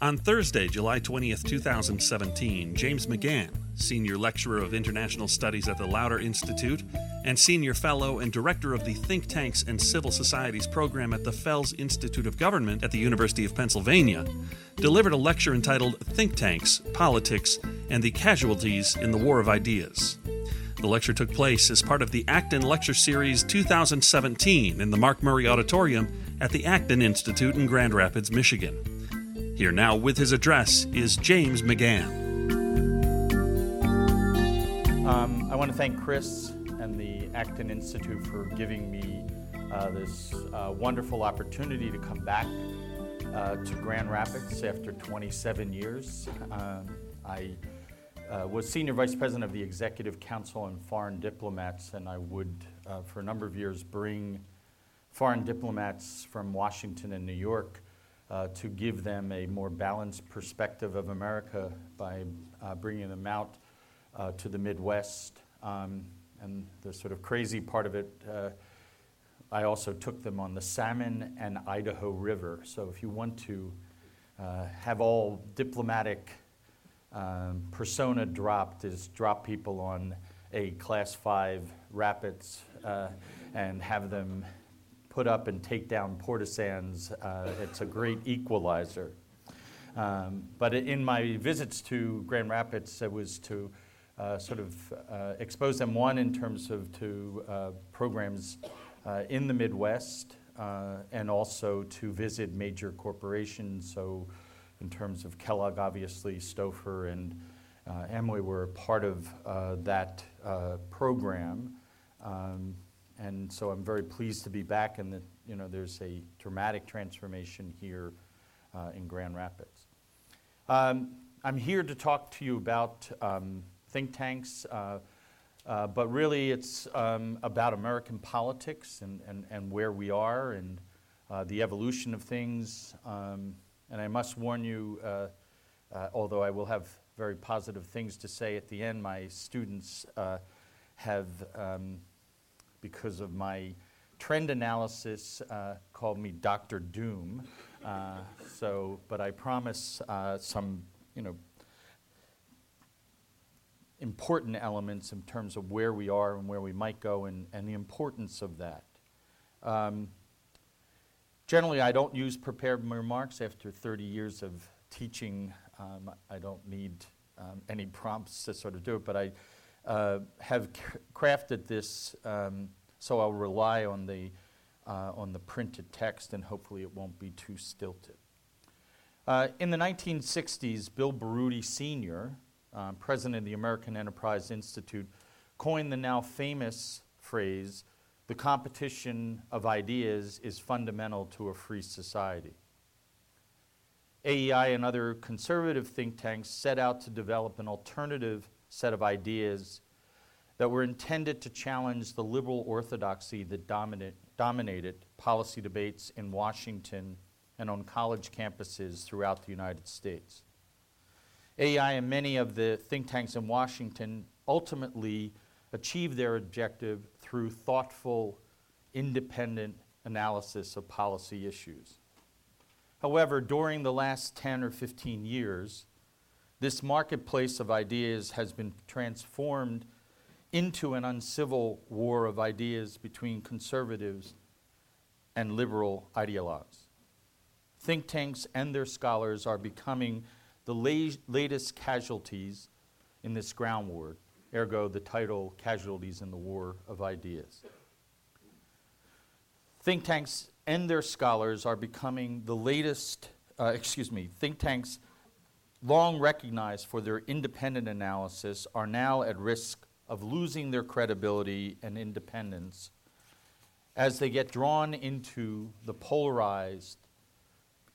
On Thursday, July 20th, 2017, James McGann, Senior Lecturer of International Studies at the Lauder Institute and Senior Fellow and Director of the Think Tanks and Civil Societies program at the Fels Institute of Government at the University of Pennsylvania, delivered a lecture entitled Think Tanks, Politics, and the Casualties in the War of Ideas. The lecture took place as part of the Acton Lecture Series 2017 in the Mark Murray Auditorium at the Acton Institute in Grand Rapids, Michigan. Here now with his address is James McGann. Um, I want to thank Chris and the Acton Institute for giving me uh, this uh, wonderful opportunity to come back uh, to Grand Rapids after 27 years. Um, I uh, was Senior Vice President of the Executive Council on Foreign Diplomats, and I would, uh, for a number of years, bring foreign diplomats from Washington and New York uh, to give them a more balanced perspective of America by uh, bringing them out uh, to the Midwest. Um, and the sort of crazy part of it, uh, I also took them on the Salmon and Idaho River. So if you want to uh, have all diplomatic um, persona dropped, is drop people on a class five rapids uh, and have them put up and take down portisans. Uh, it's a great equalizer. Um, but in my visits to Grand Rapids, it was to uh, sort of uh, expose them, one, in terms of to uh, programs uh, in the Midwest, uh, and also to visit major corporations. So, in terms of Kellogg, obviously, Stouffer and Amway were part of that program. Um, and so I'm very pleased to be back, and you know there's a dramatic transformation here uh, in Grand Rapids. Um, I'm here to talk to you about um, think tanks, uh, uh, but really it's um, about American politics and, and, and where we are and uh, the evolution of things. Um, and I must warn you, uh, uh, although I will have very positive things to say at the end, my students have um, because of my trend analysis, uh, called me Dr. Doom. Uh, so, but I promise uh, some, you know, important elements in terms of where we are and where we might go and, and the importance of that. Um, generally, I don't use prepared remarks after 30 years of teaching. Um, I don't need um, any prompts to sort of do it, but I uh, have crafted this um, so I'll rely on the, uh, on the printed text and hopefully it won't be too stilted. Uh, in the 1960s, Bill Baroody Sr., uh, president of the American Enterprise Institute, coined the now famous phrase the competition of ideas is fundamental to a free society. AEI and other conservative think tanks set out to develop an alternative set of ideas that were intended to challenge the liberal orthodoxy that dominate, dominated policy debates in Washington and on college campuses throughout the United States. AEI and many of the think tanks in Washington ultimately achieved their objective through thoughtful, independent analysis of policy issues. However, during the last 10 or 15 years, this marketplace of ideas has been transformed into an uncivil war of ideas between conservatives and liberal ideologues. Think tanks and their scholars are becoming the la- latest casualties in this ground war, ergo, the title Casualties in the War of Ideas. Think tanks and their scholars are becoming the latest, uh, excuse me, think tanks long recognized for their independent analysis are now at risk of losing their credibility and independence as they get drawn into the polarized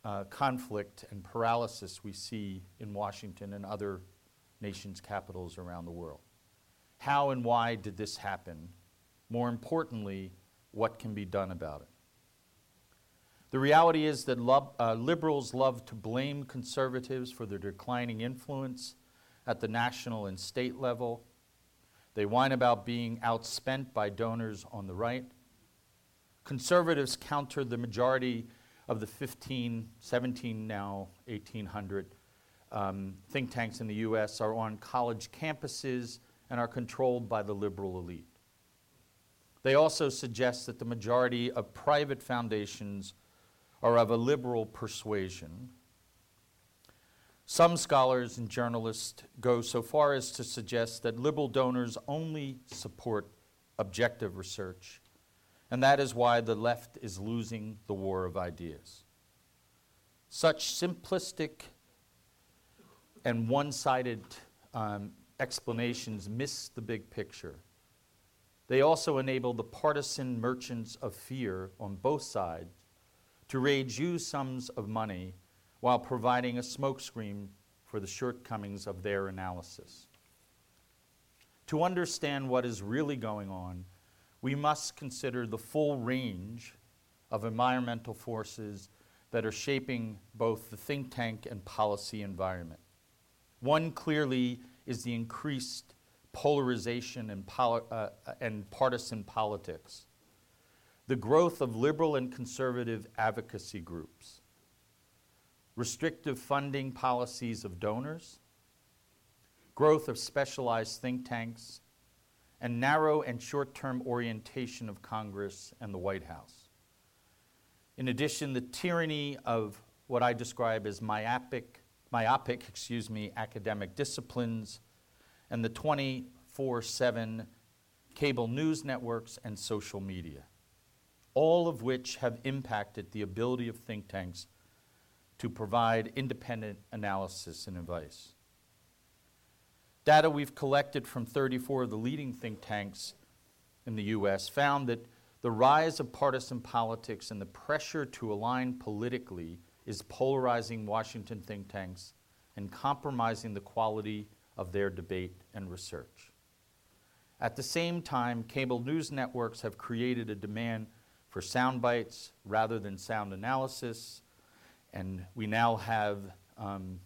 uh, conflict and paralysis we see in Washington and other nations' capitals around the world. How and why did this happen? More importantly, what can be done about it? The reality is that uh, liberals love to blame conservatives for their declining influence at the national and state level they whine about being outspent by donors on the right. Conservatives counter the majority of the 15, 17 now, 1800 um, think tanks in the US are on college campuses and are controlled by the liberal elite. They also suggest that the majority of private foundations are of a liberal persuasion. Some scholars and journalists go so far as to suggest that liberal donors only support objective research, and that is why the left is losing the war of ideas. Such simplistic and one sided um, explanations miss the big picture. They also enable the partisan merchants of fear on both sides to raise huge sums of money while providing a smokescreen for the shortcomings of their analysis. To understand what is really going on, we must consider the full range of environmental forces that are shaping both the think tank and policy environment. One clearly is the increased polarization and, poli- uh, and partisan politics, the growth of liberal and conservative advocacy groups, restrictive funding policies of donors, growth of specialized think tanks, and narrow and short term orientation of Congress and the White House. In addition, the tyranny of what I describe as myopic, myopic excuse me, academic disciplines and the 24 7 cable news networks and social media, all of which have impacted the ability of think tanks to provide independent analysis and advice. Data we've collected from 34 of the leading think tanks in the US found that the rise of partisan politics and the pressure to align politically is polarizing Washington think tanks and compromising the quality of their debate and research. At the same time, cable news networks have created a demand for sound bites rather than sound analysis, and we now have um,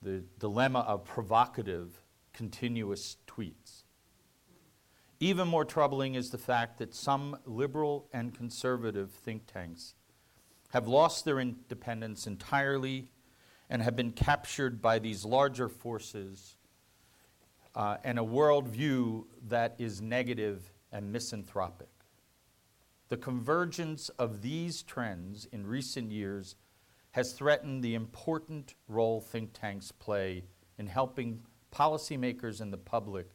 the dilemma of provocative, continuous tweets. Even more troubling is the fact that some liberal and conservative think tanks have lost their independence entirely and have been captured by these larger forces uh, and a worldview that is negative and misanthropic. The convergence of these trends in recent years has threatened the important role think tanks play in helping policymakers and the public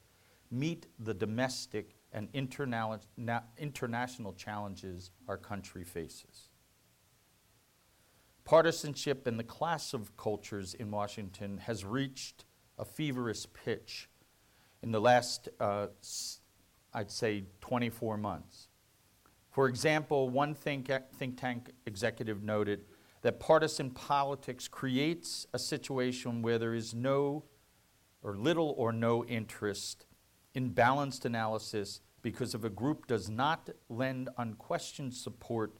meet the domestic and international challenges our country faces. Partisanship in the class of cultures in Washington has reached a feverish pitch in the last, uh, I'd say, 24 months. For example, one think, think tank executive noted that partisan politics creates a situation where there is no or little or no interest in balanced analysis because if a group does not lend unquestioned support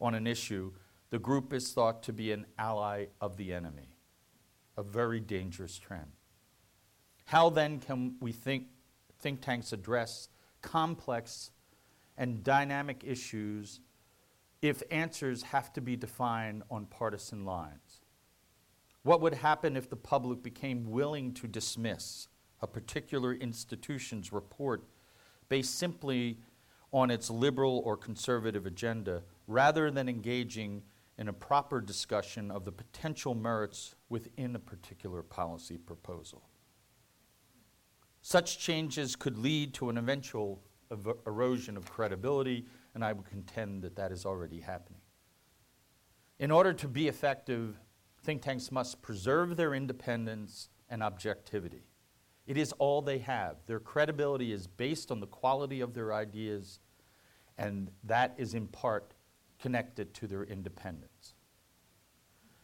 on an issue, the group is thought to be an ally of the enemy, a very dangerous trend. How then can we think think tanks address complex and dynamic issues if answers have to be defined on partisan lines? What would happen if the public became willing to dismiss a particular institution's report based simply on its liberal or conservative agenda rather than engaging in a proper discussion of the potential merits within a particular policy proposal. Such changes could lead to an eventual ev- erosion of credibility, and I would contend that that is already happening. In order to be effective, think tanks must preserve their independence and objectivity. It is all they have. Their credibility is based on the quality of their ideas, and that is in part connected to their independence.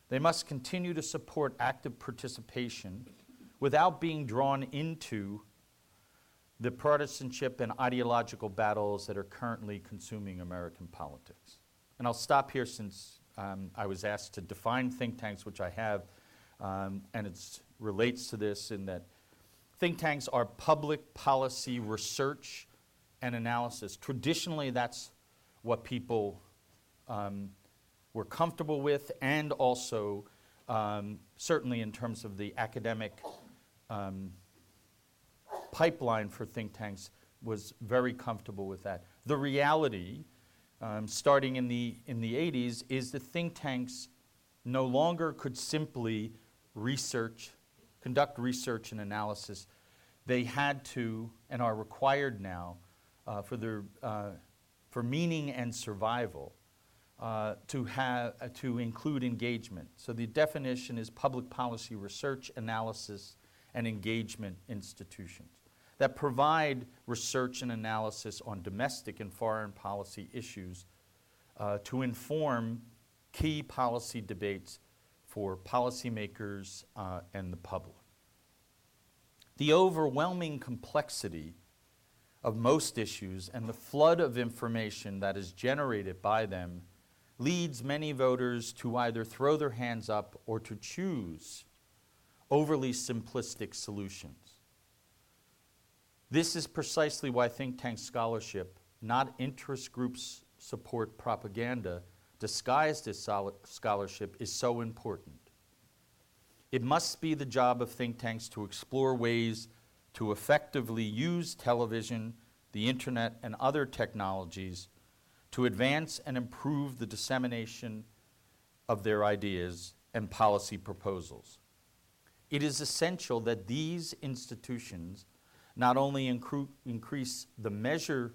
They must continue to support active participation without being drawn into the partisanship and ideological battles that are currently consuming American politics. And I'll stop here since um, I was asked to define think tanks, which I have, um, and it relates to this in that think tanks are public policy research and analysis. Traditionally, that's what people um, we're comfortable with, and also um, certainly in terms of the academic um, pipeline for think tanks, was very comfortable with that. The reality, um, starting in the, in the 80s, is that think tanks no longer could simply research, conduct research and analysis. They had to, and are required now, uh, for, their, uh, for meaning and survival, uh, to, have, uh, to include engagement. So the definition is public policy research, analysis, and engagement institutions that provide research and analysis on domestic and foreign policy issues uh, to inform key policy debates for policymakers uh, and the public. The overwhelming complexity of most issues and the flood of information that is generated by them leads many voters to either throw their hands up or to choose overly simplistic solutions. This is precisely why think tank scholarship, not interest groups support propaganda, disguised as scholarship, is so important. It must be the job of think tanks to explore ways to effectively use television, the internet, and other technologies to advance and improve the dissemination of their ideas and policy proposals. It is essential that these institutions not only increase the measure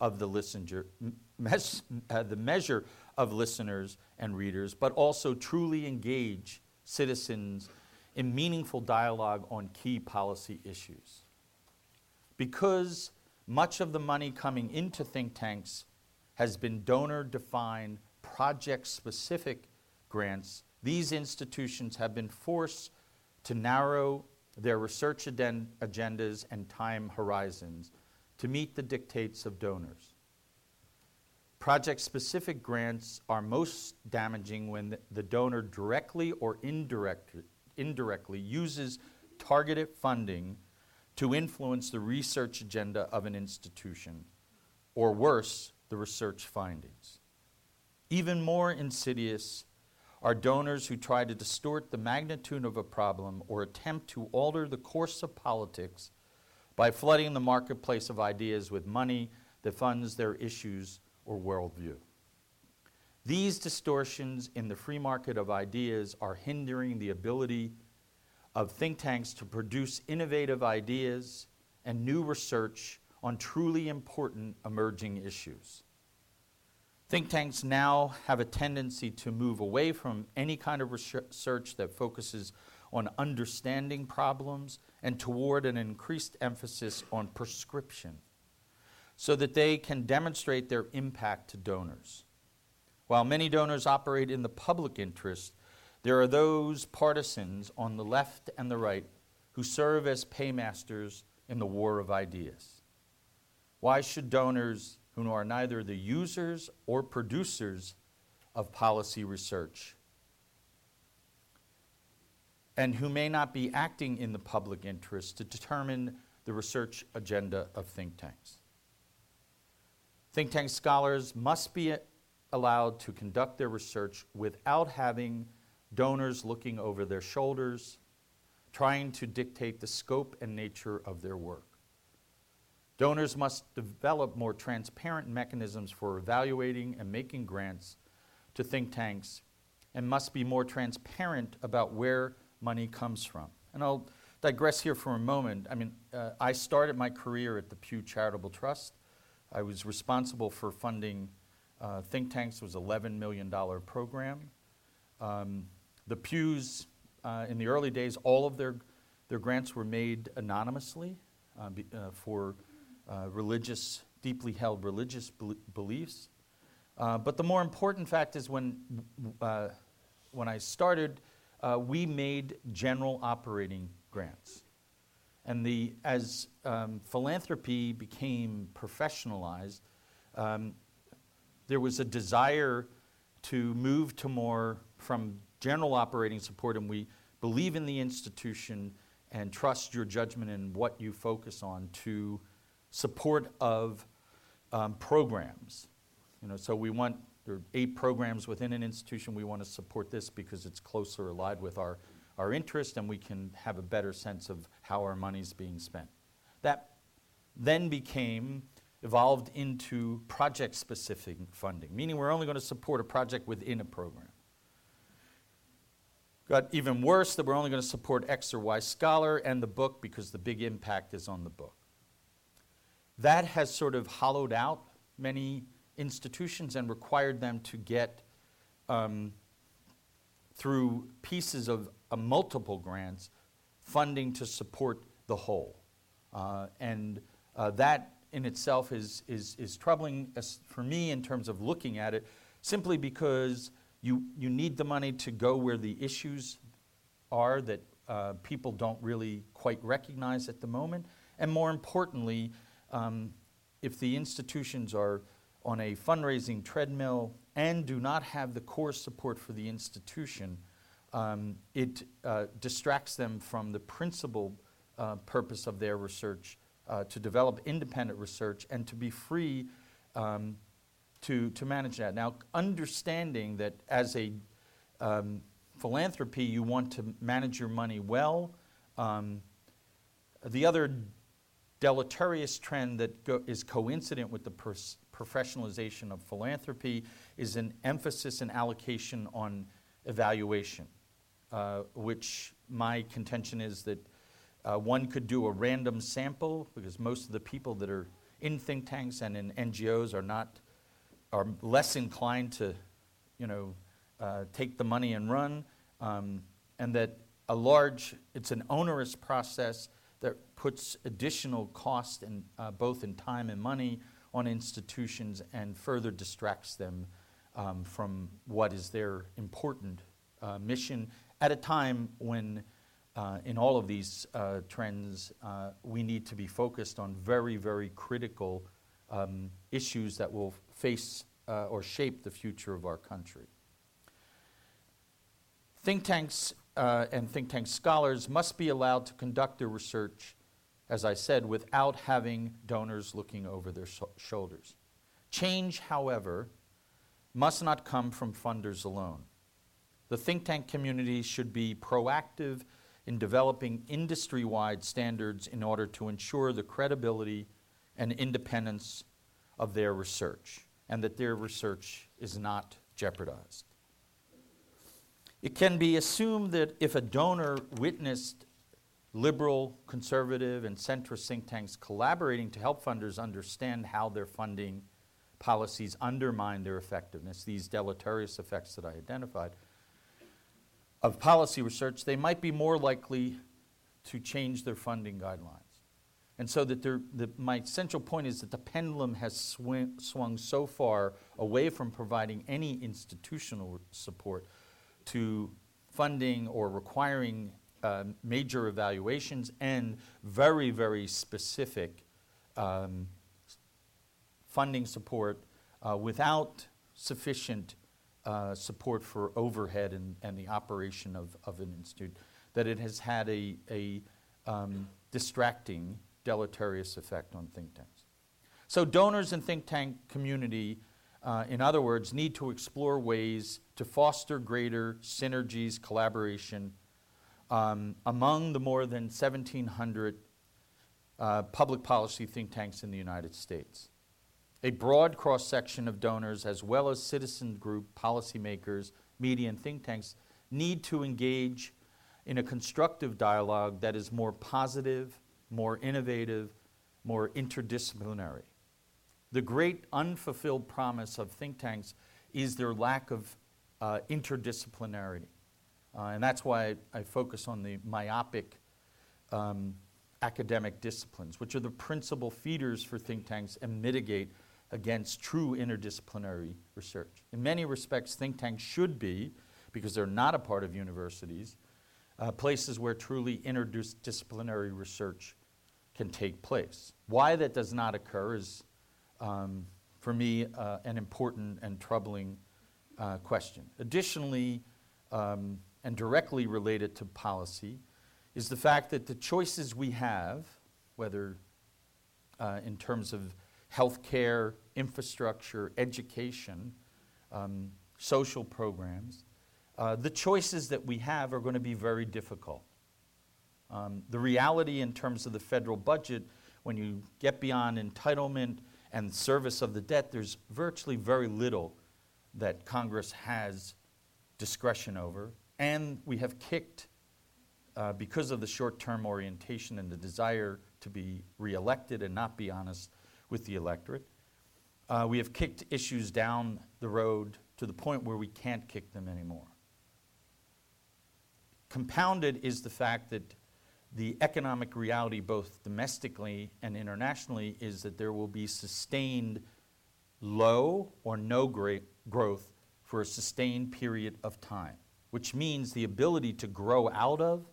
of the listener, mes- uh, the measure of listeners and readers, but also truly engage citizens in meaningful dialogue on key policy issues. Because much of the money coming into think tanks has been donor defined, project specific grants, these institutions have been forced to narrow their research agendas and time horizons to meet the dictates of donors. Project specific grants are most damaging when the donor directly or indirectly, indirectly uses targeted funding to influence the research agenda of an institution, or worse, the research findings. Even more insidious are donors who try to distort the magnitude of a problem or attempt to alter the course of politics by flooding the marketplace of ideas with money that funds their issues or worldview. These distortions in the free market of ideas are hindering the ability of think tanks to produce innovative ideas and new research on truly important emerging issues. Think tanks now have a tendency to move away from any kind of research that focuses on understanding problems and toward an increased emphasis on prescription so that they can demonstrate their impact to donors. While many donors operate in the public interest, there are those partisans on the left and the right who serve as paymasters in the war of ideas. Why should donors who are neither the users or producers of policy research and who may not be acting in the public interest to determine the research agenda of think tanks? Think tank scholars must be allowed to conduct their research without having donors looking over their shoulders, trying to dictate the scope and nature of their work. Donors must develop more transparent mechanisms for evaluating and making grants to think tanks and must be more transparent about where money comes from. And I'll digress here for a moment. I mean, uh, I started my career at the Pew Charitable Trust. I was responsible for funding uh, think tanks. It was $11 million program. Um, the Pews, uh, in the early days, all of their, their grants were made anonymously uh, be, uh, for uh, religious, deeply held religious be- beliefs. Uh, but the more important fact is when, uh, when I started, we made general operating grants. And the, as um, philanthropy became professionalized, um, there was a desire to move to more from general operating support, and we believe in the institution and trust your judgment in what you focus on to support of um, programs. You know, so we want there are eight programs within an institution. We want to support this because it's closer allied with our, our interest and we can have a better sense of how our money's being spent. That then became evolved into project specific funding, meaning we're only going to support a project within a program. Got even worse that we're only going to support X or Y scholar and the book because the big impact is on the book. That has sort of hollowed out many institutions and required them to get um, through pieces of uh, multiple grants funding to support the whole. Uh, and uh, that in itself is, is, is troubling for me in terms of looking at it, simply because you, you need the money to go where the issues are that uh, people don't really quite recognize at the moment. And more importantly, um, if the institutions are on a fundraising treadmill and do not have the core support for the institution, um, it uh, distracts them from the principal uh, purpose of their research uh, to develop independent research and to be free um, to, to manage that. Now, understanding that as a um, philanthropy, you want to manage your money well. Um, the other deleterious trend that go- is coincident with the pers- professionalization of philanthropy is an emphasis and allocation on evaluation, uh, which my contention is that uh, one could do a random sample because most of the people that are in think tanks and in NGOs are not are less inclined to, you know, uh, take the money and run, um, and that a large, it's an onerous process puts additional cost in, uh, both in time and money on institutions and further distracts them um, from what is their important uh, mission at a time when uh, in all of these uh, trends, uh, we need to be focused on very, very critical um, issues that will face uh, or shape the future of our country. Think tanks uh, and think tank scholars must be allowed to conduct their research, as I said, without having donors looking over their sh- shoulders. Change, however, must not come from funders alone. The think tank community should be proactive in developing industry wide standards in order to ensure the credibility and independence of their research and that their research is not jeopardized. It can be assumed that if a donor witnessed liberal, conservative, and centrist think tanks collaborating to help funders understand how their funding policies undermine their effectiveness, these deleterious effects that I identified, of policy research, they might be more likely to change their funding guidelines. And so that the, my central point is that the pendulum has swing, swung so far away from providing any institutional support to funding or requiring uh, major evaluations and very, very specific um, funding support uh, without sufficient uh, support for overhead and, and the operation of, of an institute, that it has had a, a um, distracting deleterious effect on think tanks. So, donors and think tank community, uh, in other words, need to explore ways to foster greater synergies, collaboration um, among the more than 1,700 uh, public policy think tanks in the United States. A broad cross section of donors, as well as citizen group, policymakers, media, and think tanks, need to engage in a constructive dialogue that is more positive more innovative, more interdisciplinary. The great unfulfilled promise of think tanks is their lack of uh, interdisciplinarity. Uh, and that's why I, focus on the myopic um, academic disciplines, which are the principal feeders for think tanks and mitigate against true interdisciplinary research. In many respects, think tanks should be, because they're not a part of universities, uh, places where truly interdisciplinary research can take place. Why that does not occur is, um, for me, uh, an important and troubling uh, question. Additionally, um, and directly related to policy, is the fact that the choices we have, whether uh, in terms of healthcare, infrastructure, education, um, social programs, uh, the choices that we have are going to be very difficult. Um, the reality in terms of the federal budget, when you get beyond entitlement and service of the debt, there's virtually very little that Congress has discretion over. And we have kicked, uh, because of the short term orientation and the desire to be reelected and not be honest with the electorate, uh, we have kicked issues down the road to the point where we can't kick them anymore. Compounded is the fact that the economic reality, both domestically and internationally, is that there will be sustained low or no growth for a sustained period of time, which means the ability to grow out of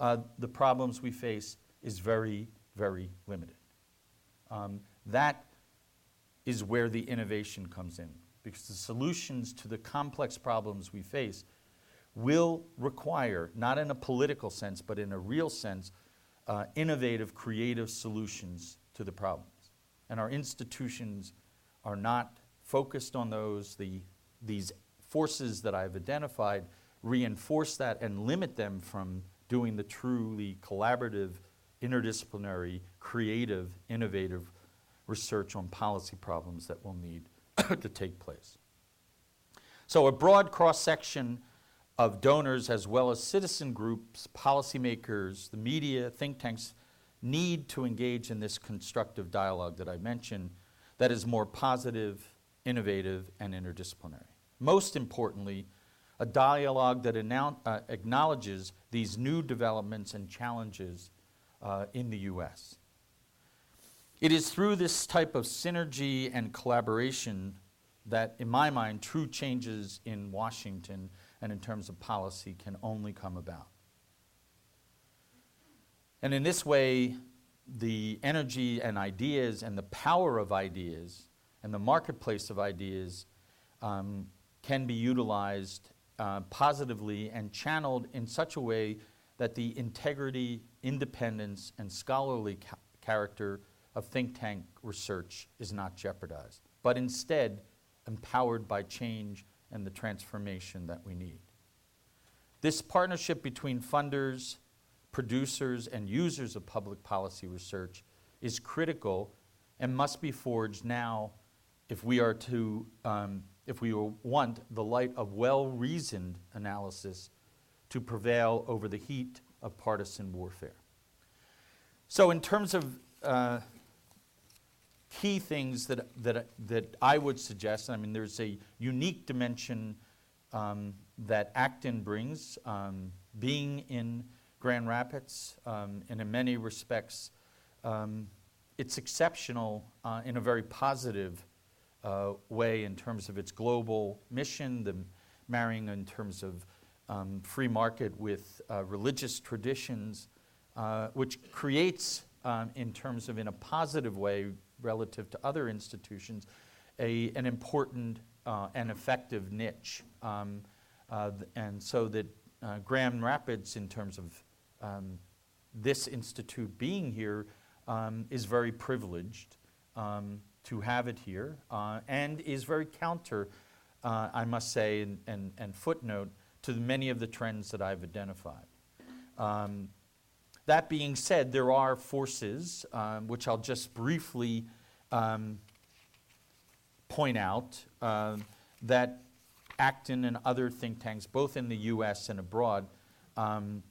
uh, the problems we face is very, very limited. Um, that is where the innovation comes in, because the solutions to the complex problems we face will require, not in a political sense, but in a real sense, uh, innovative, creative solutions to the problems. And our institutions are not focused on those. The, these forces that I've identified reinforce that and limit them from doing the truly collaborative, interdisciplinary, creative, innovative research on policy problems that will need to take place. So, a broad cross section of donors as well as citizen groups, policymakers, the media, think tanks need to engage in this constructive dialogue that I mentioned that is more positive, innovative, and interdisciplinary. Most importantly, a dialogue that uh, acknowledges these new developments and challenges uh, in the U.S. It is through this type of synergy and collaboration that, in my mind, true changes in Washington and in terms of policy can only come about. And in this way, the energy and ideas and the power of ideas and the marketplace of ideas um, can be utilized uh, positively and channeled in such a way that the integrity, independence, and scholarly ca- character of think tank research is not jeopardized, but instead empowered by change and the transformation that we need. This partnership between funders, producers, and users of public policy research is critical and must be forged now if we are to, um, if we want the light of well reasoned analysis to prevail over the heat of partisan warfare. So, in terms of uh, key things that, that, that I would suggest. I mean, there's a unique dimension um, that Acton brings, um, being in Grand Rapids, um, and in many respects, um, it's exceptional uh, in a very positive uh, way in terms of its global mission, the marrying in terms of um, free market with uh, religious traditions, uh, which creates, um, in terms of in a positive way, relative to other institutions, a, an important uh, and effective niche. Um, uh, and so that uh, Grand Rapids, in terms of um, this institute being here, um, is very privileged um, to have it here uh, and is very counter, uh, I must say, and, and, and, footnote to many of the trends that I've identified. Um, that being said, there are forces, um, which I'll just briefly um, point out, uh, that Acton and other think tanks, both in the US and abroad, um,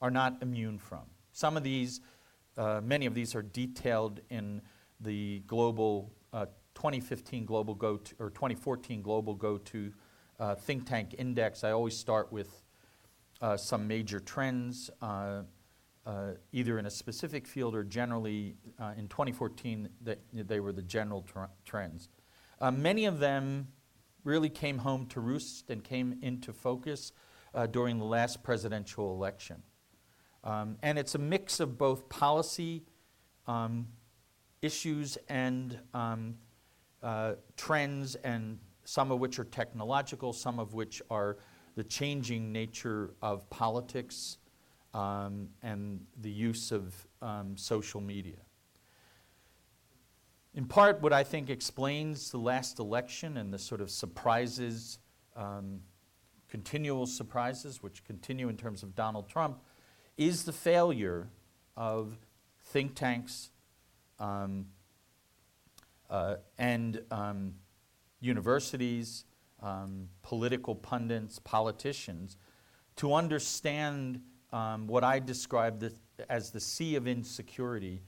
are not immune from. Some of these, uh, many of these are detailed in the global uh, 2015 global go to, or 2014 global go to uh, think tank index. I always start with uh, some major trends, uh, uh, either in a specific field or generally uh, in 2014, they, they were the general tr- trends. Many of them really came home to roost and came into focus during the last presidential election. Um, and it's a mix of both policy um, issues and um, uh, trends, and some of which are technological, some of which are the changing nature of politics um, and the use of um, social media. in part, what I think explains the last election and the sort of surprises, um, continual surprises, which continue in terms of Donald Trump, is the failure of think tanks um, uh, and um, universities, um, political pundits, politicians, to understand um, what I describe the, as the sea of insecurity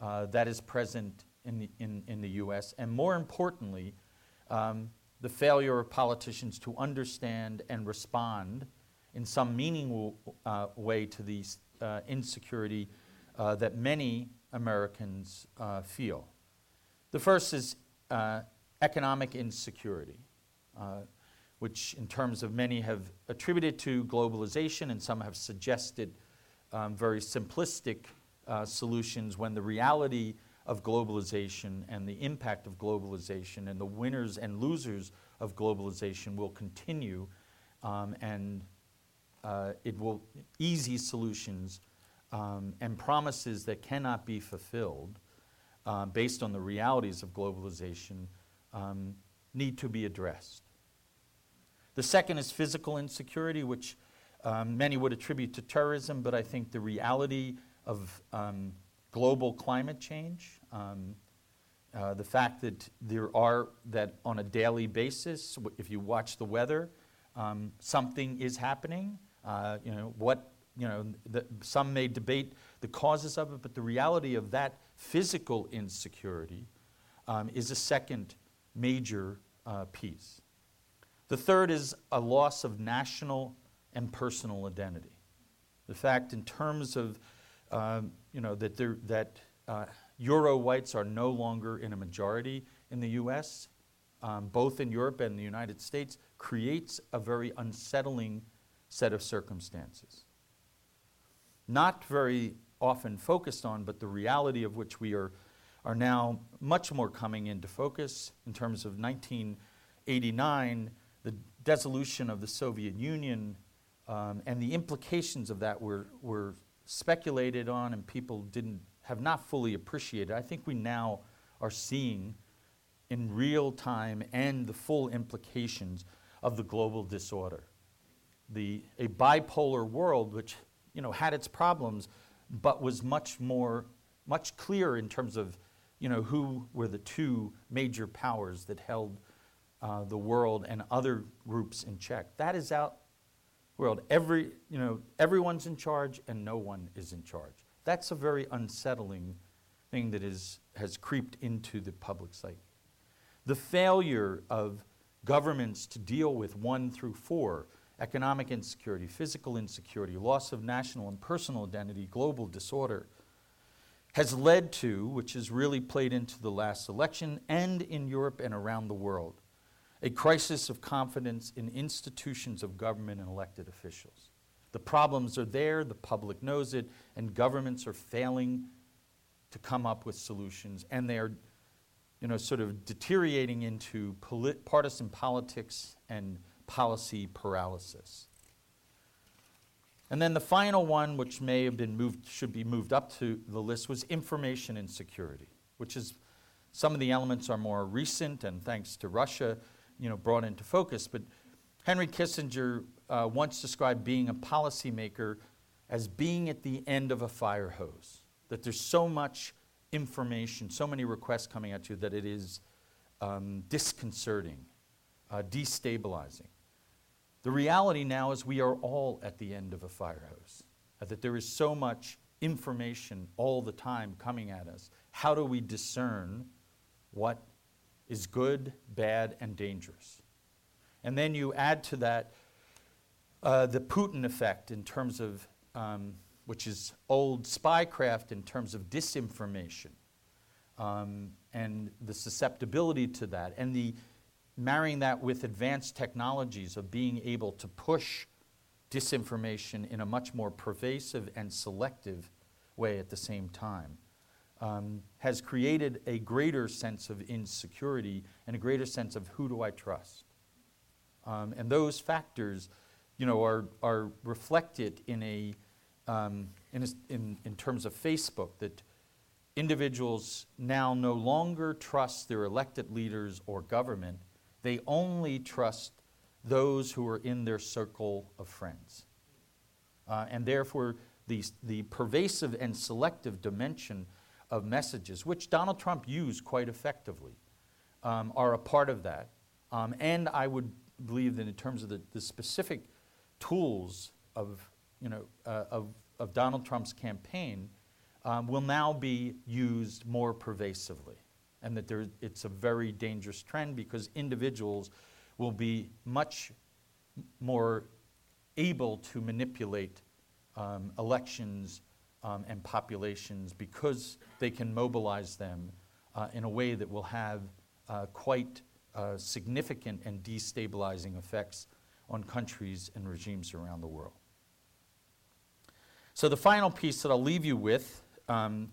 uh, that is present in the, in, in the US, and more importantly, um, the failure of politicians to understand and respond in some meaningful uh, way to the uh, insecurity uh, that many Americans uh, feel. The first is uh, economic insecurity, uh, which, in terms of many, have attributed to globalization, and some have suggested um, very simplistic solutions when the reality of globalization and the impact of globalization and the winners and losers of globalization will continue um, and uh, it will easy solutions um, and promises that cannot be fulfilled uh, based on the realities of globalization um, need to be addressed. The second is physical insecurity, which um, many would attribute to terrorism, but I think the reality of um, global climate change, um, uh, the fact that there are, that on a daily basis, if you watch the weather, something is happening. Uh, you know, what, you know, the, some may debate the causes of it, but the reality of that physical insecurity um, is a second major uh, piece. The third is a loss of national and personal identity. The fact, in terms of um, you know, that, there, that uh, Euro whites are no longer in a majority in the US, um, both in Europe and the United States, creates a very unsettling set of circumstances. Not very often focused on, but the reality of which we are, are now much more coming into focus in terms of 1989, the dissolution of the Soviet Union, um, and the implications of that were, were speculated on and people didn't have not fully appreciated. I think we now are seeing in real time and the full implications of the global disorder. The, a bipolar world which you know, had its problems, but was much more, much clearer in terms of you know, who were the two major powers that held uh, the world and other groups in check. That is out world. Every, you know, everyone's in charge and no one is in charge. That's a very unsettling thing that is, has creeped into the public psyche. The failure of governments to deal with one through four economic insecurity, physical insecurity, loss of national and personal identity, global disorder has led to, which has really played into the last election and in Europe and around the world, a crisis of confidence in institutions of government and elected officials. The problems are there, the public knows it, and governments are failing to come up with solutions, and they are you know, sort of deteriorating into polit- partisan politics and policy paralysis. And then the final one, which may have been moved, should be moved up to the list, was information insecurity, which is some of the elements are more recent, and thanks to Russia, you know, brought into focus. But Henry Kissinger uh, once described being a policymaker as being at the end of a fire hose, that there's so much information, so many requests coming at you that it is um, disconcerting, uh, destabilizing. The reality now is we are all at the end of a fire hose, uh, that there is so much information all the time coming at us. How do we discern what is good, bad, and dangerous. And then you add to that uh, the Putin effect in terms of, um, which is old spycraft in terms of disinformation, um, and the susceptibility to that, and the marrying that with advanced technologies of being able to push disinformation in a much more pervasive and selective way at the same time um, has created a greater sense of insecurity and a greater sense of who do I trust. Um, and those factors, you know, are, are reflected in a, um, in, a, in, in terms of Facebook that individuals now no longer trust their elected leaders or government, they only trust those who are in their circle of friends. Uh, and therefore, the, the pervasive and selective dimension of messages, which Donald Trump used quite effectively, um, are a part of that. Um, and I would believe that in terms of the, the specific tools of, you know, uh, of, of Donald Trump's campaign, um, will now be used more pervasively. And that there, it's a very dangerous trend because individuals will be much more able to manipulate um, elections um, and populations because they can mobilize them uh, in a way that will have uh, quite uh, significant and destabilizing effects on countries and regimes around the world. So, the final piece that I'll leave you with um,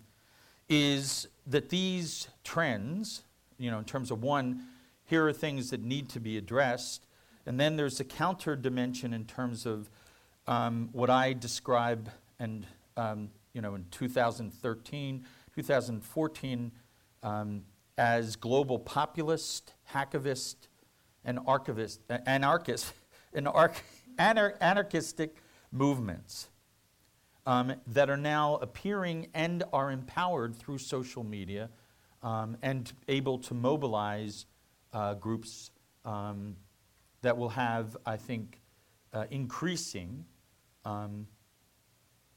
is that these trends, you know, in terms of one, here are things that need to be addressed, and then there's a counter dimension in terms of um, what I describe and um, you know in 2013, 2014 um, as global populist, hacktivist, and archivist, anarchist, anarch, anar- anarchistic movements um, that are now appearing and are empowered through social media um, and able to mobilize uh, groups um, that will have, I think, uh, increasing um,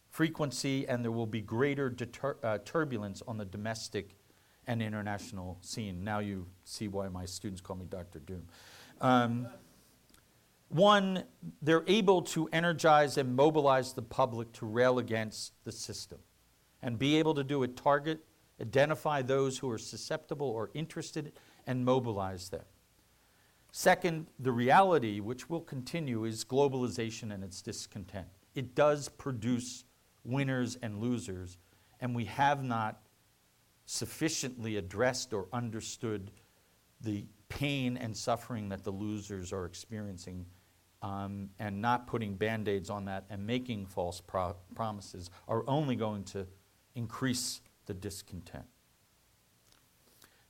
frequency and there will be greater deter- uh, turbulence on the domestic and international scene. Now you see why my students call me Dr. Doom. One, they're able to energize and mobilize the public to rail against the system and be able to do a target, identify those who are susceptible or interested, and mobilize them. Second, the reality, which will continue, is globalization and its discontent. It does produce winners and losers, and we have not sufficiently addressed or understood the pain and suffering that the losers are experiencing um, and not putting band aids on that and making false pro- promises are only going to increase the discontent.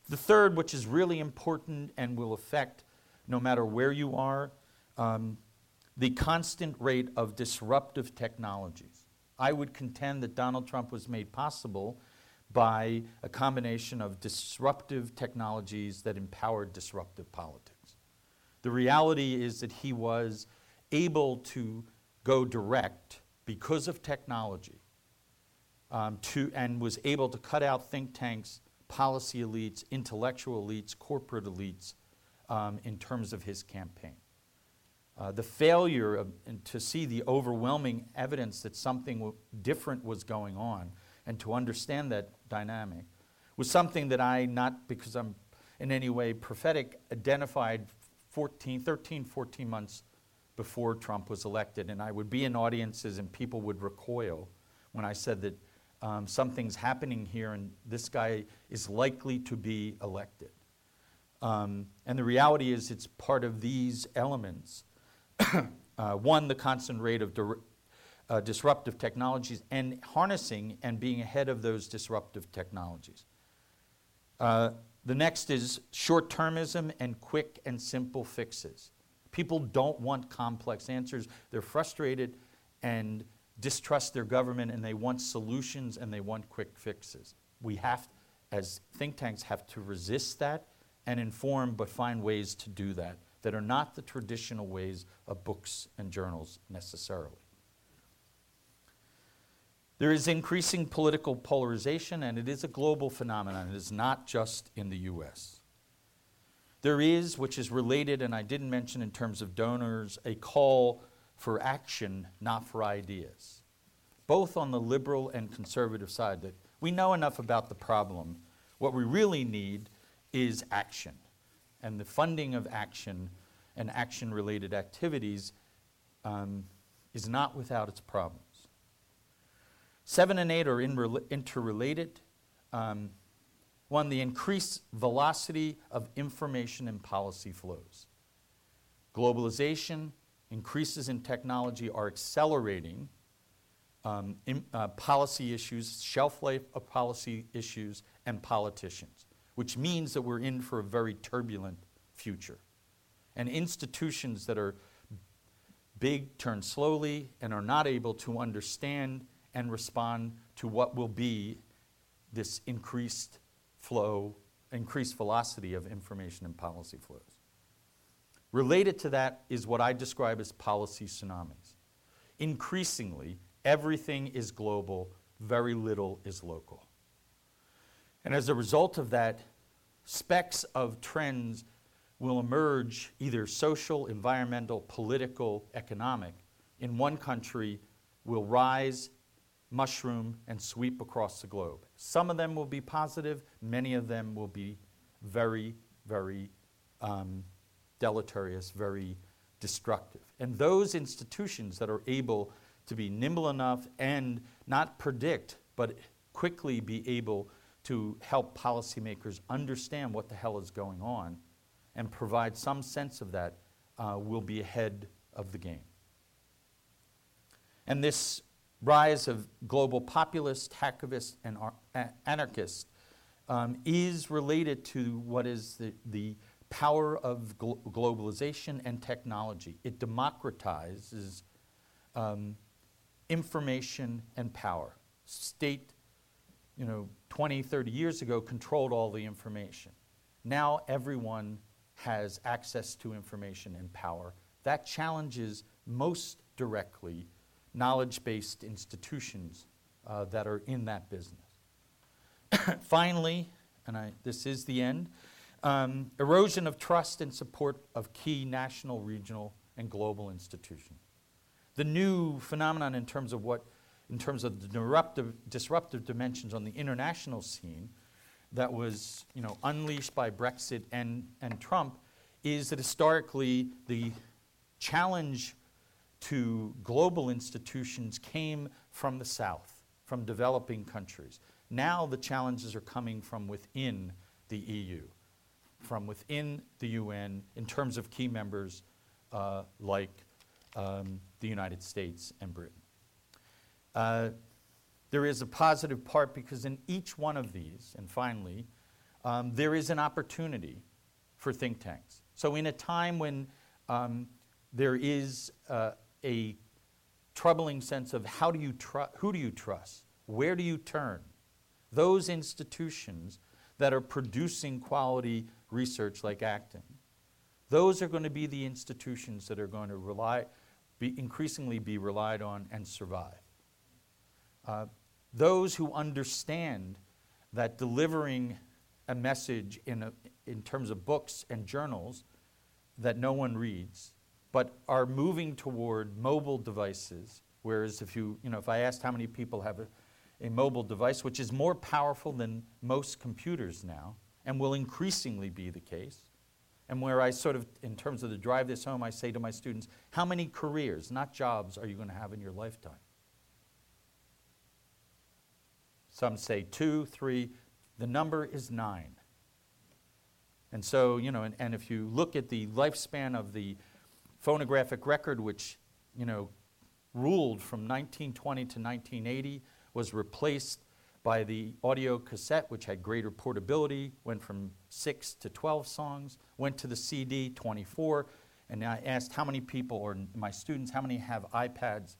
The third, which is really important and will affect no matter where you are, um, the constant rate of disruptive technologies. I would contend that Donald Trump was made possible by a combination of disruptive technologies that empowered disruptive politics. The reality is that he was able to go direct because of technology um, to, and was able to cut out think tanks, policy elites, intellectual elites, corporate elites um, in terms of his campaign. Uh, the failure of, to see the overwhelming evidence that something w- different was going on and to understand that dynamic was something that I, not because I'm in any way prophetic, identified 14, 13, 14 months before Trump was elected. And I would be in audiences and people would recoil when I said that um, something's happening here and this guy is likely to be elected. Um, and the reality is, it's part of these elements. uh, one, the constant rate of uh, disruptive technologies, and harnessing and being ahead of those disruptive technologies. Uh, the next is short termism and quick and simple fixes. People don't want complex answers. They're frustrated and distrust their government, and they want solutions and they want quick fixes. We have, as think tanks, have to resist that and inform, but find ways to do that that are not the traditional ways of books and journals necessarily. There is increasing political polarization, and it is a global phenomenon. It is not just in the US. There is, which is related, and I didn't mention in terms of donors, a call for action, not for ideas, both on the liberal and conservative side. That we know enough about the problem. What we really need is action. And the funding of action and action related activities um, is not without its problems. Seven and eight are in interrelated. Um, one, the increased velocity of information and policy flows. Globalization, increases in technology are accelerating um, in, uh, policy issues, shelf life of policy issues, and politicians, which means that we're in for a very turbulent future. And institutions that are big turn slowly and are not able to understand and respond to what will be this increased flow, increased velocity of information and policy flows. Related to that is what I describe as policy tsunamis. Increasingly, everything is global, very little is local. And as a result of that, specks of trends will emerge either social, environmental, political, economic in one country will rise, mushroom, and sweep across the globe. Some of them will be positive, many of them will be very, very um, deleterious, very destructive. And those institutions that are able to be nimble enough and not predict, but quickly be able to help policymakers understand what the hell is going on and provide some sense of that uh, will be ahead of the game. And this rise of global populists, hacktivists, and anarchists um, is related to what is the, the power of glo- globalization and technology. It democratizes um, information and power. State, you know, 20, 30 years ago controlled all the information. Now everyone has access to information and power. That challenges most directly knowledge based institutions uh, that are in that business. Finally, and I, this is the end um, erosion of trust and support of key national, regional, and global institutions. The new phenomenon in terms of what, in terms of the disruptive, disruptive dimensions on the international scene that was you know, unleashed by Brexit and, and Trump is that historically the challenge to global institutions came from the South, from developing countries. Now the challenges are coming from within the EU, from within the UN in terms of key members uh, like um, the United States and Britain. Uh, there is a positive part because in each one of these, and finally, um, there is an opportunity for think tanks. So, in a time when um, there is uh, a troubling sense of how do you tr- who do you trust, where do you turn, those institutions that are producing quality research like Acton, those are going to be the institutions that are going to rely, be increasingly be relied on and survive. Uh, those who understand that delivering a message in, a, in terms of books and journals that no one reads, but are moving toward mobile devices. Whereas if you, you know, if I asked how many people have a, a mobile device, which is more powerful than most computers now, and will increasingly be the case, and where I sort of, in terms of the drive this home, I say to my students, how many careers, not jobs, are you going to have in your lifetime? Some say two, three. The number is nine. And so, you know, and, and if you look at the lifespan of the phonographic record, which, you know, ruled from 1920 to 1980, was replaced by the audio cassette, which had greater portability, went from six to 12 songs, went to the CD, 24. And I asked how many people, or my students, how many have iPads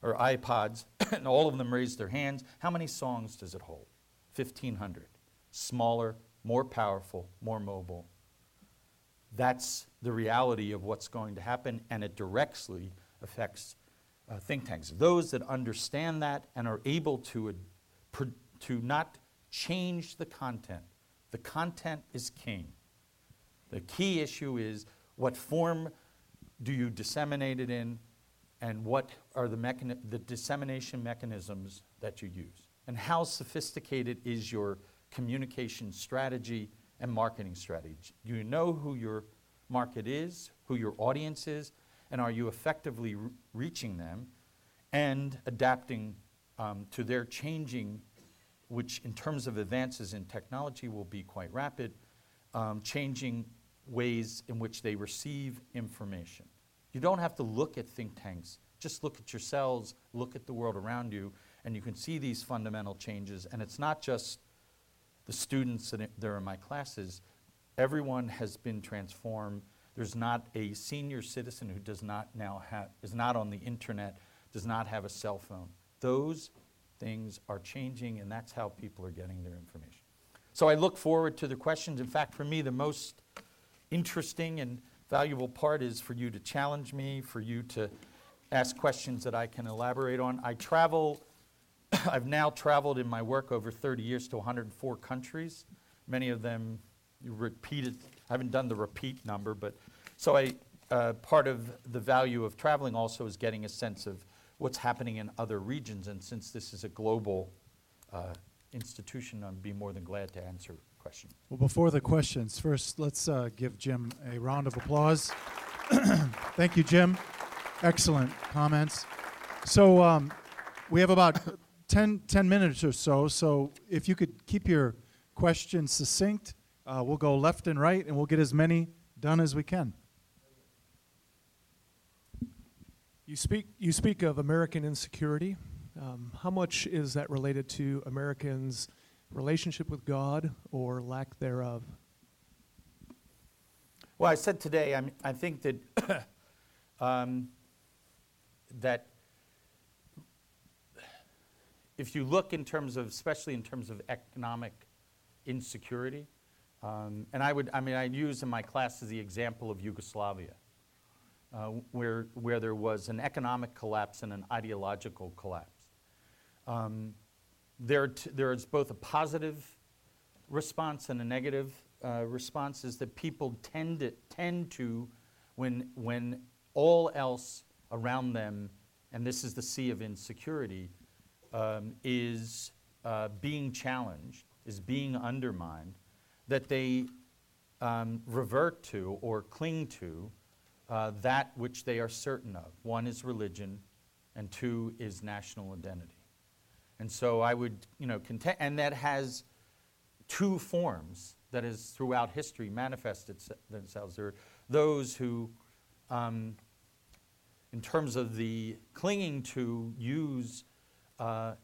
or iPods, and all of them raised their hands. How many songs does it hold? 1,500. Smaller, more powerful, more mobile. That's the reality of what's going to happen, and it directly affects uh, think tanks. Those that understand that and are able to, to not change the content. The content is king. The key issue is what form do you disseminate it in, and what are the, mechani- the dissemination mechanisms that you use, and how sophisticated is your communication strategy and marketing strategy. Do you know who your market is, who your audience is, and are you effectively re- reaching them and adapting um, to their changing, which in terms of advances in technology will be quite rapid, um, changing ways in which they receive information. You don't have to look at think tanks just look at yourselves, look at the world around you, and you can see these fundamental changes. And it's not just the students that in my classes, everyone has been transformed. There's not a senior citizen who does not now have, is not on the internet, does not have a cell phone. Those things are changing, and that's how people are getting their information. So I look forward to the questions. In fact, for me, the most interesting and valuable part is for you to challenge me, for you to ask questions that I can elaborate on. I travel, I've now traveled in my work over 30 years to 104 countries, many of them repeated. I haven't done the repeat number, but so I, uh, part of the value of traveling also is getting a sense of what's happening in other regions. And since this is a global uh, institution, I'd be more than glad to answer questions. Well, before the questions, first let's uh, give Jim a round of applause. Thank you, Jim. Excellent comments. So um, we have about 10, 10, minutes or so. So if you could keep your questions succinct, uh, we'll go left and right, and we'll get as many done as we can. You speak, you speak of American insecurity. Um, how much is that related to Americans' relationship with God or lack thereof? Well, I said today, I, mean, I think that um, that if you look in terms of, especially in terms of economic insecurity, um, and I would, I mean, I use in my classes the example of Yugoslavia, uh, where, where there was an economic collapse and an ideological collapse. Um, there, t- there is both a positive response and a negative uh, response, is that people tend to, tend to when, when all else around them, and this is the sea of insecurity, um, is uh, being challenged, is being undermined, that they um, revert to or cling to uh, that which they are certain of. One is religion, and two is national identity. And so I would, you know, contend, and that has two forms that has throughout history manifested themselves. There are those who um, in terms of the clinging to use uh,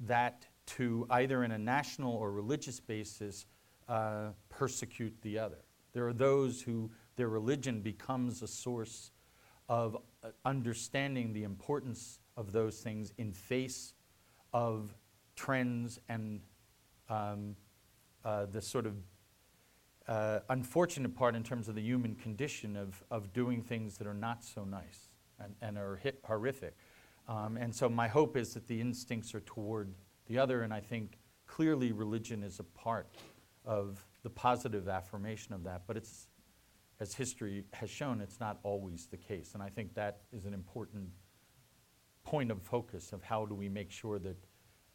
that to either in a national or religious basis uh, persecute the other. There are those who their religion becomes a source of uh, understanding the importance of those things in face of trends and um, uh, the sort of uh, unfortunate part in terms of the human condition of, of doing things that are not so nice and, and are horrific. Um, and so my hope is that the instincts are toward the other, and I think clearly religion is a part of the positive affirmation of that. But it's, as history has shown, it's not always the case. And I think that is an important point of focus of how do we make sure that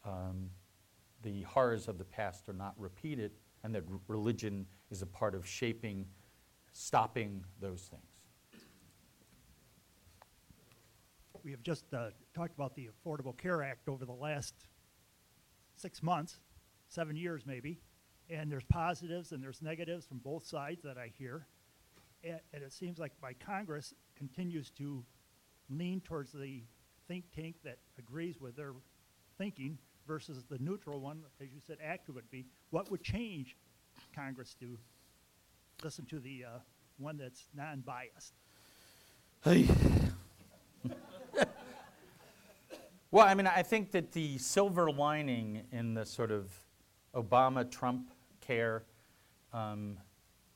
um, the horrors of the past are not repeated and that r- religion is a part of shaping, stopping those things. We have just uh, talked about the Affordable Care Act over the last six months, seven years maybe, and there's positives and there's negatives from both sides that I hear. And, and it seems like my Congress continues to lean towards the think tank that agrees with their thinking versus the neutral one, as you said, Acton would be. What would change Congress to listen to the uh, one that's non-biased? Hey. Well, I mean, I think that the silver lining in the sort of Obama Trump care um,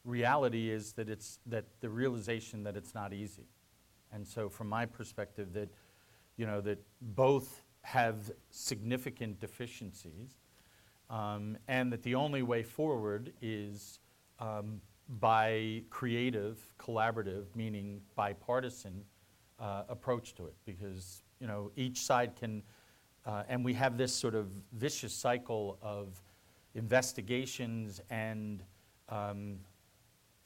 reality is that it's that the realization that it's not easy. And so, from my perspective, that you know that both have significant deficiencies, um, and that the only way forward is um, by creative, collaborative, meaning bipartisan uh, approach to it, because you know, each side can, uh, and we have this sort of vicious cycle of investigations and um,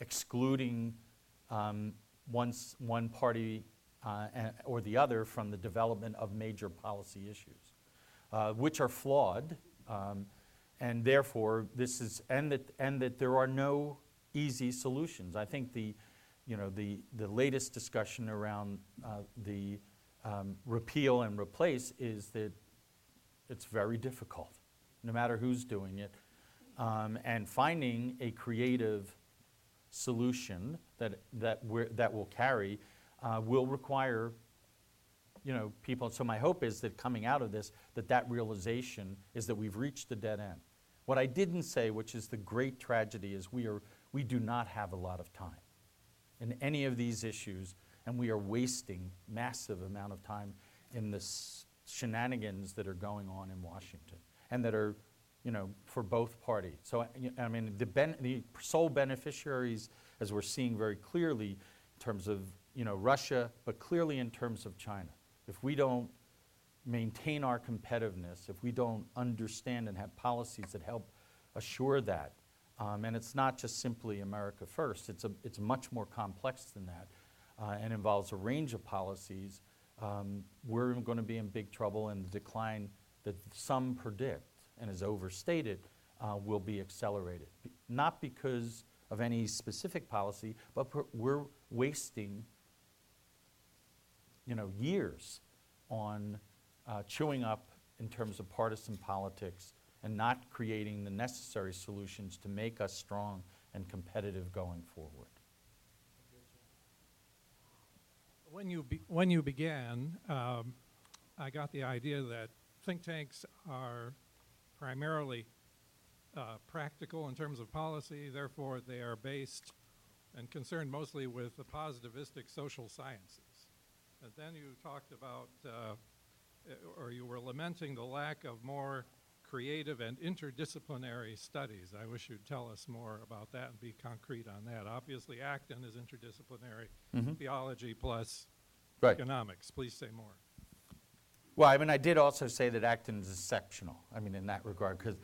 excluding um, once one party uh, or the other from the development of major policy issues, uh, which are flawed, um, and therefore this is and that and that there are no easy solutions. I think the, you know, the the latest discussion around uh, the um, repeal and replace is that it's very difficult, no matter who's doing it. Um, and finding a creative solution that, that, that will carry uh, will require you know, people. So my hope is that coming out of this, that that realization is that we've reached a dead end. What I didn't say, which is the great tragedy, is we, are, we do not have a lot of time in any of these issues, and we are wasting massive amount of time in the shenanigans that are going on in Washington and that are, you know, for both parties. So, I mean, the, ben- the sole beneficiaries, as we're seeing very clearly, in terms of, you know, Russia, but clearly in terms of China. If we don't maintain our competitiveness, if we don't understand and have policies that help assure that, um, and it's not just simply America First, it's, a, it's much more complex than that uh, and involves a range of policies. Um, we're going to be in big trouble, and the decline that some predict and is overstated uh, will be accelerated. Be- not because of any specific policy, but per- we're wasting you know, years on uh, chewing up in terms of partisan politics and not creating the necessary solutions to make us strong and competitive going forward. When you, be, when you began, um, I got the idea that think tanks are primarily uh, practical in terms of policy, therefore, they are based and concerned mostly with the positivistic social sciences. And then you talked about, uh, or you were lamenting the lack of more creative and interdisciplinary studies. I wish you'd tell us more about that and be concrete on that. Obviously, Acton is interdisciplinary Mhm. theology plus Right. economics. Please say more. Well, I mean, I did also say that Acton is exceptional. I mean, in that regard, because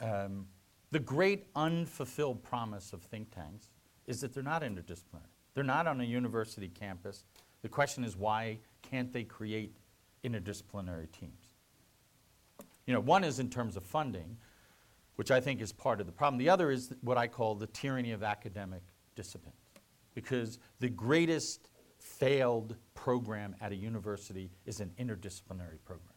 um, the great unfulfilled promise of think tanks is that they're not interdisciplinary. They're not on a university campus. The question is, why can't they create interdisciplinary teams? You know, one is in terms of funding, which I think is part of the problem. The other is what I call the tyranny of academic disciplines, because the greatest failed program at a university is an interdisciplinary program.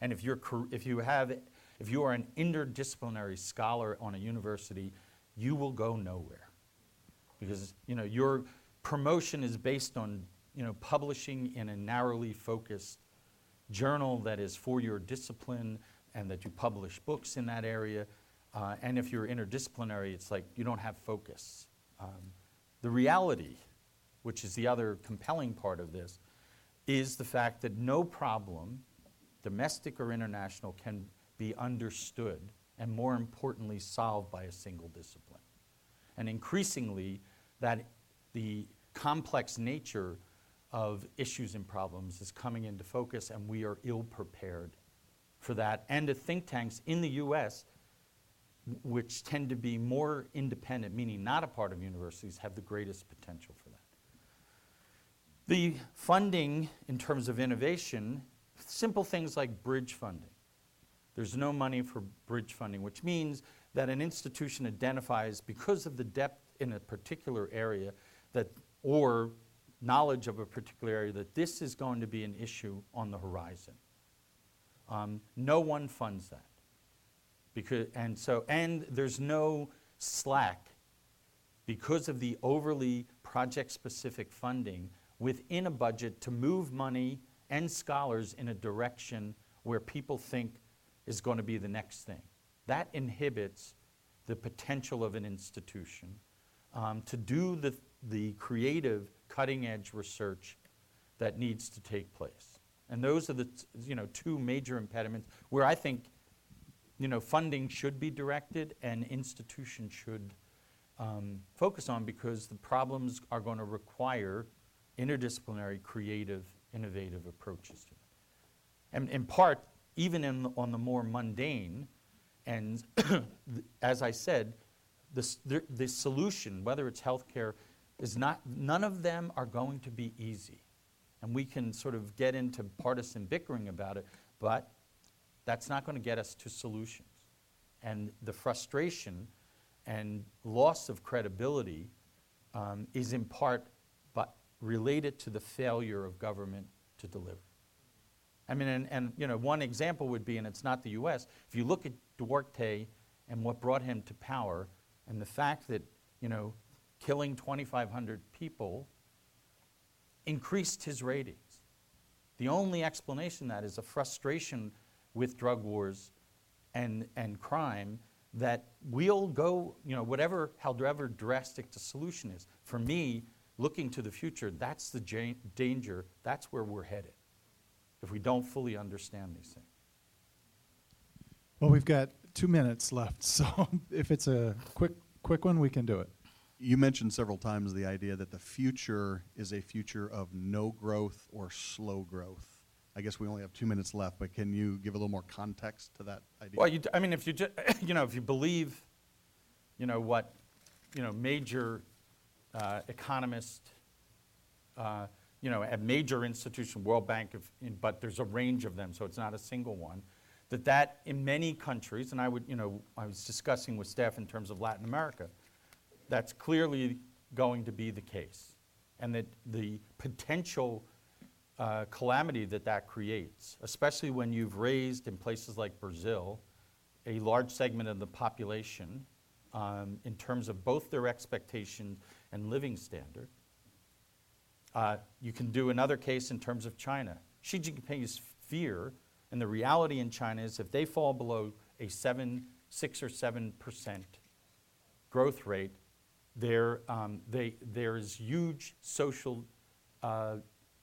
And if you're if you have if you are an interdisciplinary scholar on a university, you will go nowhere. Because you know your promotion is based on you know publishing in a narrowly focused journal that is for your discipline and that you publish books in that area. Uh, and if you're interdisciplinary, it's like you don't have focus. Um, the reality, which is the other compelling part of this, is the fact that no problem, domestic or international, can be understood and more importantly solved by a single discipline. And increasingly, that the complex nature of issues and problems is coming into focus, and we are ill prepared for that. And the think tanks in the US, which tend to be more independent, meaning not a part of universities, have the greatest potential for that. The funding in terms of innovation, simple things like bridge funding. There's no money for bridge funding, which means that an institution identifies, because of the depth in a particular area, that, or knowledge of a particular area, that this is going to be an issue on the horizon. Um, no one funds that. Because, and so, and there's no slack because of the overly project-specific funding within a budget to move money and scholars in a direction where people think is going to be the next thing. That inhibits the potential of an institution um, to do the, the creative, cutting-edge research that needs to take place. And those are the you know, two major impediments where I think you know, funding should be directed and institutions should um, focus on because the problems are going to require interdisciplinary, creative, innovative approaches to it. And in part, even in the, on the more mundane, and as I said, the, the, the solution, whether it's healthcare, is not, none of them are going to be easy. And we can sort of get into partisan bickering about it, but that's not going to get us to solutions. And the frustration and loss of credibility um, is in part but related to the failure of government to deliver. I mean, and, and you know, one example would be, and it's not the U.S. If you look at Duterte and what brought him to power, and the fact that you know, killing 2,500 people increased his ratings. The only explanation that is a frustration with drug wars and, and crime that we'll go, you know, whatever, however drastic the solution is. For me, looking to the future, that's the danger, that's where we're headed if we don't fully understand these things. Well, we've got two minutes left, so if it's a quick, quick one, we can do it. You mentioned several times the idea that the future is a future of no growth or slow growth. I guess we only have two minutes left, but can you give a little more context to that idea? Well, you, I mean, if you just, you know, if you believe, you know, what, you know, major uh, economists, uh, you know, at major institution, World Bank, in, but there's a range of them, so it's not a single one. That that in many countries, and I would, you know, I was discussing with staff in terms of Latin America, that's clearly going to be the case, and that the potential uh, calamity that that creates, especially when you've raised in places like Brazil a large segment of the population um, in terms of both their expectations and living standard. Uh, you can do another case in terms of China. Xi Jinping's fear and the reality in China is if they fall below a seven, six or seven percent growth rate, there, um, they, there's huge social uh,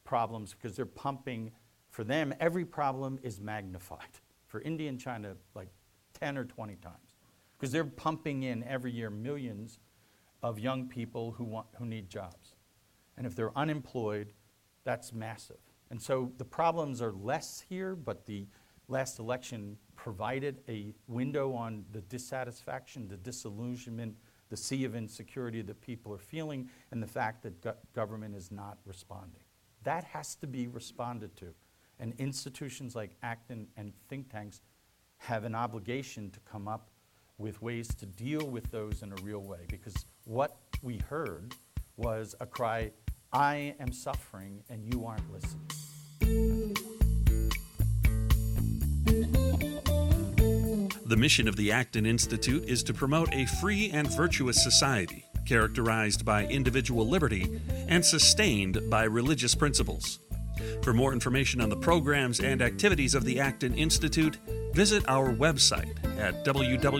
problems because they're pumping, for them, every problem is magnified. For India and China, like 10 or 20 times. Because they're pumping in every year millions of young people who, want, who need jobs. And if they're unemployed, that's massive. And so the problems are less here, but the last election provided a window on the dissatisfaction, the disillusionment, the sea of insecurity that people are feeling, and the fact that go- government is not responding. That has to be responded to. And institutions like Acton and think tanks have an obligation to come up with ways to deal with those in a real way. Because what we heard was a cry, I am suffering and you aren't listening. The mission of the Acton Institute is to promote a free and virtuous society characterized by individual liberty and sustained by religious principles. For more information on the programs and activities of the Acton Institute, visit our website at www.acton.org.